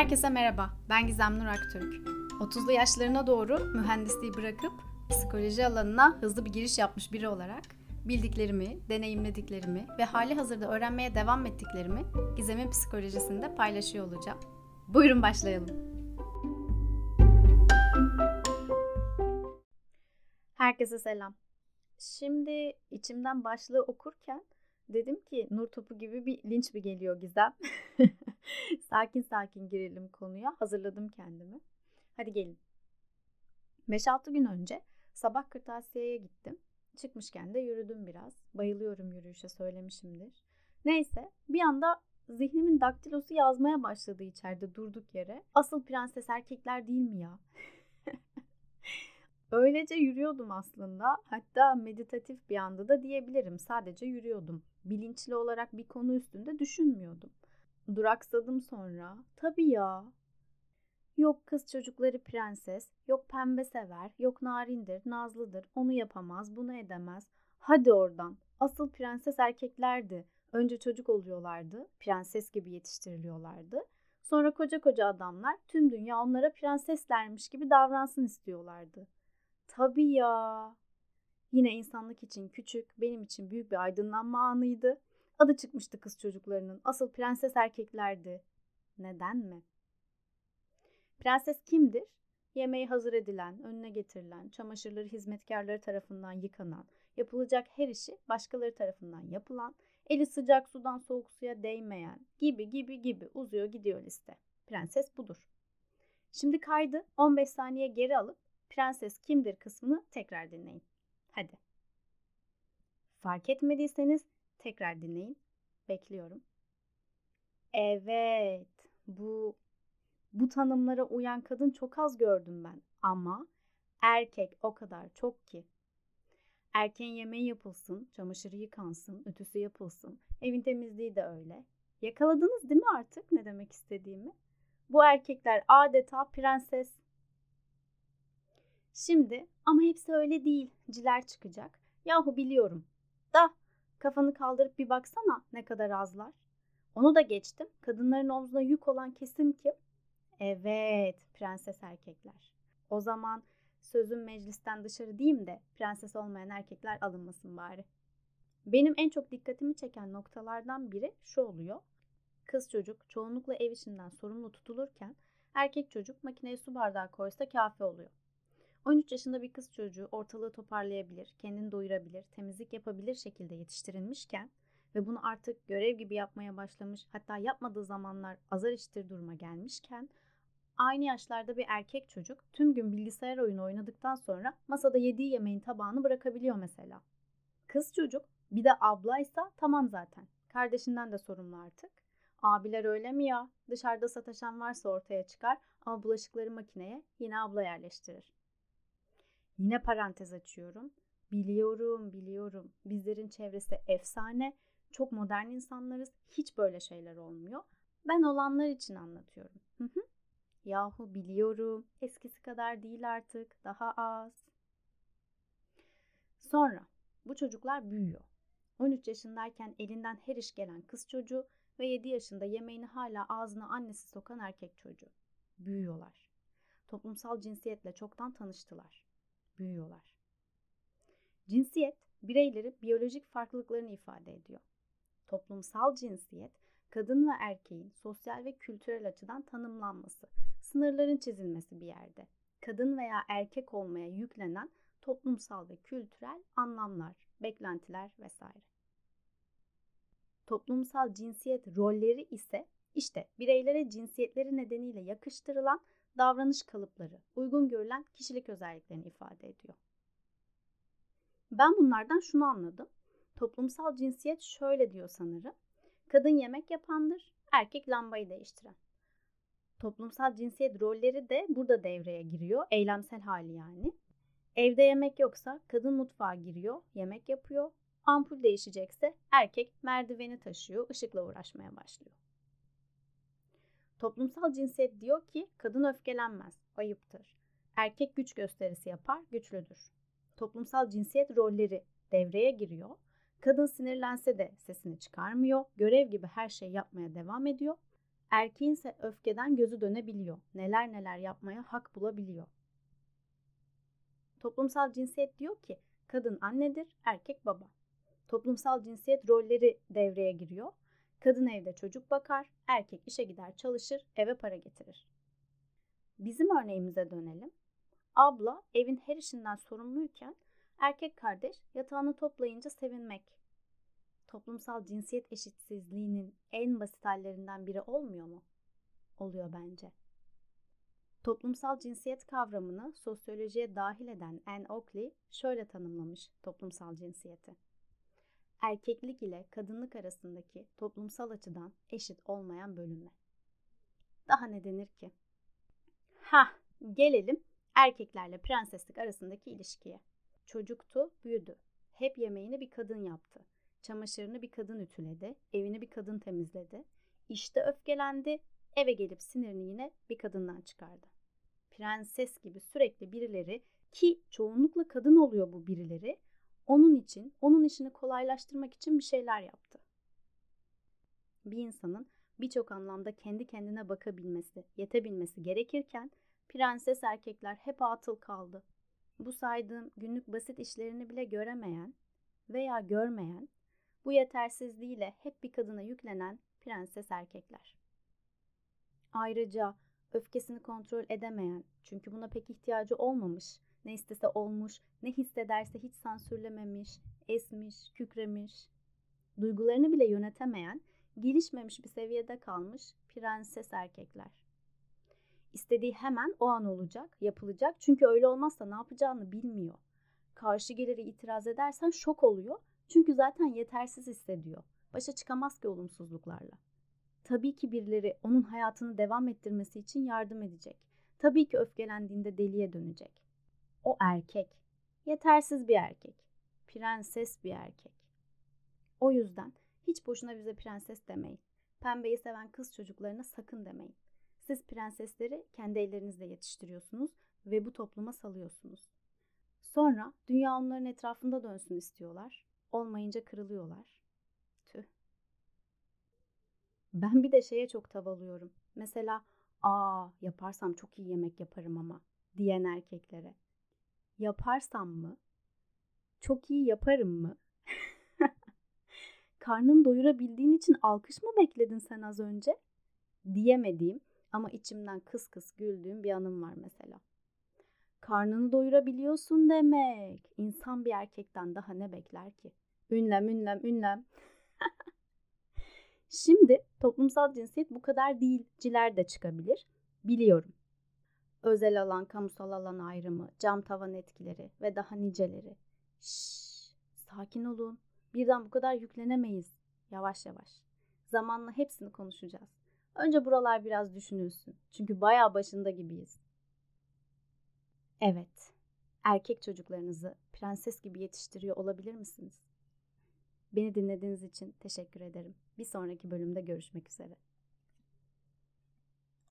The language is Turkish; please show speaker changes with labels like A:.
A: Herkese merhaba, ben Gizem Nur Aktürk. 30'lu yaşlarına doğru mühendisliği bırakıp psikoloji alanına hızlı bir giriş yapmış biri olarak bildiklerimi, deneyimlediklerimi ve hali hazırda öğrenmeye devam ettiklerimi Gizem'in psikolojisinde paylaşıyor olacağım. Buyurun başlayalım. Herkese selam. Şimdi içimden başlığı okurken dedim ki nur topu gibi bir linç mi geliyor Gizem? sakin sakin girelim konuya. Hazırladım kendimi. Hadi gelin. 5-6 gün önce sabah kırtasiyeye gittim. Çıkmışken de yürüdüm biraz. Bayılıyorum yürüyüşe söylemişimdir. Neyse bir anda zihnimin daktilosu yazmaya başladı içeride durduk yere. Asıl prenses erkekler değil mi ya? Öylece yürüyordum aslında. Hatta meditatif bir anda da diyebilirim. Sadece yürüyordum. Bilinçli olarak bir konu üstünde düşünmüyordum. Duraksadım sonra. Tabii ya. Yok kız çocukları prenses, yok pembe sever, yok narindir, nazlıdır, onu yapamaz, bunu edemez. Hadi oradan. Asıl prenses erkeklerdi. Önce çocuk oluyorlardı, prenses gibi yetiştiriliyorlardı. Sonra koca koca adamlar tüm dünya onlara prenseslermiş gibi davransın istiyorlardı. Tabii ya. Yine insanlık için küçük, benim için büyük bir aydınlanma anıydı. Adı çıkmıştı kız çocuklarının. Asıl prenses erkeklerdi. Neden mi? Prenses kimdir? Yemeği hazır edilen, önüne getirilen, çamaşırları hizmetkarları tarafından yıkanan, yapılacak her işi başkaları tarafından yapılan, eli sıcak sudan soğuk suya değmeyen gibi gibi gibi uzuyor gidiyor liste. Prenses budur. Şimdi kaydı 15 saniye geri alıp prenses kimdir kısmını tekrar dinleyin. Hadi. Fark etmediyseniz tekrar dinleyin. Bekliyorum. Evet, bu bu tanımlara uyan kadın çok az gördüm ben ama erkek o kadar çok ki. Erkeğin yemeği yapılsın, çamaşırı yıkansın, ütüsü yapılsın, evin temizliği de öyle. Yakaladınız değil mi artık ne demek istediğimi? Bu erkekler adeta prenses. Şimdi ama hepsi öyle değil. Ciler çıkacak. Yahu biliyorum. Da kafanı kaldırıp bir baksana ne kadar azlar. Onu da geçtim. Kadınların omzuna yük olan kesim kim? Evet, prenses erkekler. O zaman sözüm meclisten dışarı diyeyim de prenses olmayan erkekler alınmasın bari. Benim en çok dikkatimi çeken noktalardan biri şu oluyor. Kız çocuk çoğunlukla ev işinden sorumlu tutulurken erkek çocuk makineye su bardağı koysa kafi oluyor. 13 yaşında bir kız çocuğu ortalığı toparlayabilir, kendini doyurabilir, temizlik yapabilir şekilde yetiştirilmişken ve bunu artık görev gibi yapmaya başlamış hatta yapmadığı zamanlar azar iştir duruma gelmişken aynı yaşlarda bir erkek çocuk tüm gün bilgisayar oyunu oynadıktan sonra masada yediği yemeğin tabağını bırakabiliyor mesela. Kız çocuk bir de ablaysa tamam zaten. Kardeşinden de sorumlu artık. Abiler öyle mi ya? Dışarıda sataşan varsa ortaya çıkar ama bulaşıkları makineye yine abla yerleştirir. Yine parantez açıyorum. Biliyorum, biliyorum. Bizlerin çevresi efsane. Çok modern insanlarız. Hiç böyle şeyler olmuyor. Ben olanlar için anlatıyorum. Hı hı. Yahu biliyorum. Eskisi kadar değil artık. Daha az. Sonra bu çocuklar büyüyor. 13 yaşındayken elinden her iş gelen kız çocuğu ve 7 yaşında yemeğini hala ağzına annesi sokan erkek çocuğu. Büyüyorlar. Toplumsal cinsiyetle çoktan tanıştılar. Büyüyorlar. Cinsiyet bireyleri biyolojik farklılıklarını ifade ediyor. Toplumsal cinsiyet kadın ve erkeğin sosyal ve kültürel açıdan tanımlanması, sınırların çizilmesi bir yerde. Kadın veya erkek olmaya yüklenen toplumsal ve kültürel anlamlar, beklentiler vesaire. Toplumsal cinsiyet rolleri ise işte bireylere cinsiyetleri nedeniyle yakıştırılan davranış kalıpları, uygun görülen kişilik özelliklerini ifade ediyor. Ben bunlardan şunu anladım. Toplumsal cinsiyet şöyle diyor sanırım. Kadın yemek yapandır, erkek lambayı değiştiren. Toplumsal cinsiyet rolleri de burada devreye giriyor. Eylemsel hali yani. Evde yemek yoksa kadın mutfağa giriyor, yemek yapıyor. Ampul değişecekse erkek merdiveni taşıyor, ışıkla uğraşmaya başlıyor. Toplumsal cinsiyet diyor ki kadın öfkelenmez, ayıptır. Erkek güç gösterisi yapar, güçlüdür. Toplumsal cinsiyet rolleri devreye giriyor. Kadın sinirlense de sesini çıkarmıyor, görev gibi her şeyi yapmaya devam ediyor. Erkeğin ise öfkeden gözü dönebiliyor. Neler neler yapmaya hak bulabiliyor. Toplumsal cinsiyet diyor ki kadın annedir, erkek baba. Toplumsal cinsiyet rolleri devreye giriyor. Kadın evde çocuk bakar, erkek işe gider çalışır, eve para getirir. Bizim örneğimize dönelim. Abla evin her işinden sorumluyken erkek kardeş yatağını toplayınca sevinmek. Toplumsal cinsiyet eşitsizliğinin en basit hallerinden biri olmuyor mu? Oluyor bence. Toplumsal cinsiyet kavramını sosyolojiye dahil eden Anne Oakley şöyle tanımlamış toplumsal cinsiyeti. Erkeklik ile kadınlık arasındaki toplumsal açıdan eşit olmayan bölünme. Daha ne denir ki? Ha, gelelim erkeklerle prenseslik arasındaki ilişkiye. Çocuktu, büyüdü. Hep yemeğini bir kadın yaptı. Çamaşırını bir kadın ütüledi, evini bir kadın temizledi. İşte öfkelendi, eve gelip sinirini yine bir kadından çıkardı. Prenses gibi sürekli birileri ki çoğunlukla kadın oluyor bu birileri onun için, onun işini kolaylaştırmak için bir şeyler yaptı. Bir insanın birçok anlamda kendi kendine bakabilmesi, yetebilmesi gerekirken prenses erkekler hep atıl kaldı. Bu saydığım günlük basit işlerini bile göremeyen veya görmeyen, bu yetersizliğiyle hep bir kadına yüklenen prenses erkekler. Ayrıca öfkesini kontrol edemeyen, çünkü buna pek ihtiyacı olmamış, ne istese olmuş, ne hissederse hiç sansürlememiş, esmiş, kükremiş, duygularını bile yönetemeyen, gelişmemiş bir seviyede kalmış prenses erkekler. İstediği hemen o an olacak, yapılacak. Çünkü öyle olmazsa ne yapacağını bilmiyor. Karşı geliri itiraz edersen şok oluyor. Çünkü zaten yetersiz hissediyor. Başa çıkamaz ki olumsuzluklarla. Tabii ki birileri onun hayatını devam ettirmesi için yardım edecek. Tabii ki öfkelendiğinde deliye dönecek. O erkek. Yetersiz bir erkek. Prenses bir erkek. O yüzden hiç boşuna bize prenses demeyin. Pembeyi seven kız çocuklarına sakın demeyin. Siz prensesleri kendi ellerinizle yetiştiriyorsunuz ve bu topluma salıyorsunuz. Sonra dünya onların etrafında dönsün istiyorlar. Olmayınca kırılıyorlar. Tüh. Ben bir de şeye çok tavalıyorum. Mesela aa yaparsam çok iyi yemek yaparım ama diyen erkeklere. Yaparsam mı? Çok iyi yaparım mı? Karnını doyurabildiğin için alkış mı bekledin sen az önce? Diyemediğim ama içimden kıs kıs güldüğüm bir anım var mesela. Karnını doyurabiliyorsun demek. İnsan bir erkekten daha ne bekler ki? Ünlem, ünlem, ünlem. Şimdi toplumsal cinsiyet bu kadar değil. Ciler de çıkabilir. Biliyorum. Özel alan, kamusal alan ayrımı, cam tavan etkileri ve daha niceleri. Şşş, sakin olun. Birden bu kadar yüklenemeyiz. Yavaş yavaş. Zamanla hepsini konuşacağız. Önce buralar biraz düşünülsün. Çünkü bayağı başında gibiyiz. Evet. Erkek çocuklarınızı prenses gibi yetiştiriyor olabilir misiniz? Beni dinlediğiniz için teşekkür ederim. Bir sonraki bölümde görüşmek üzere.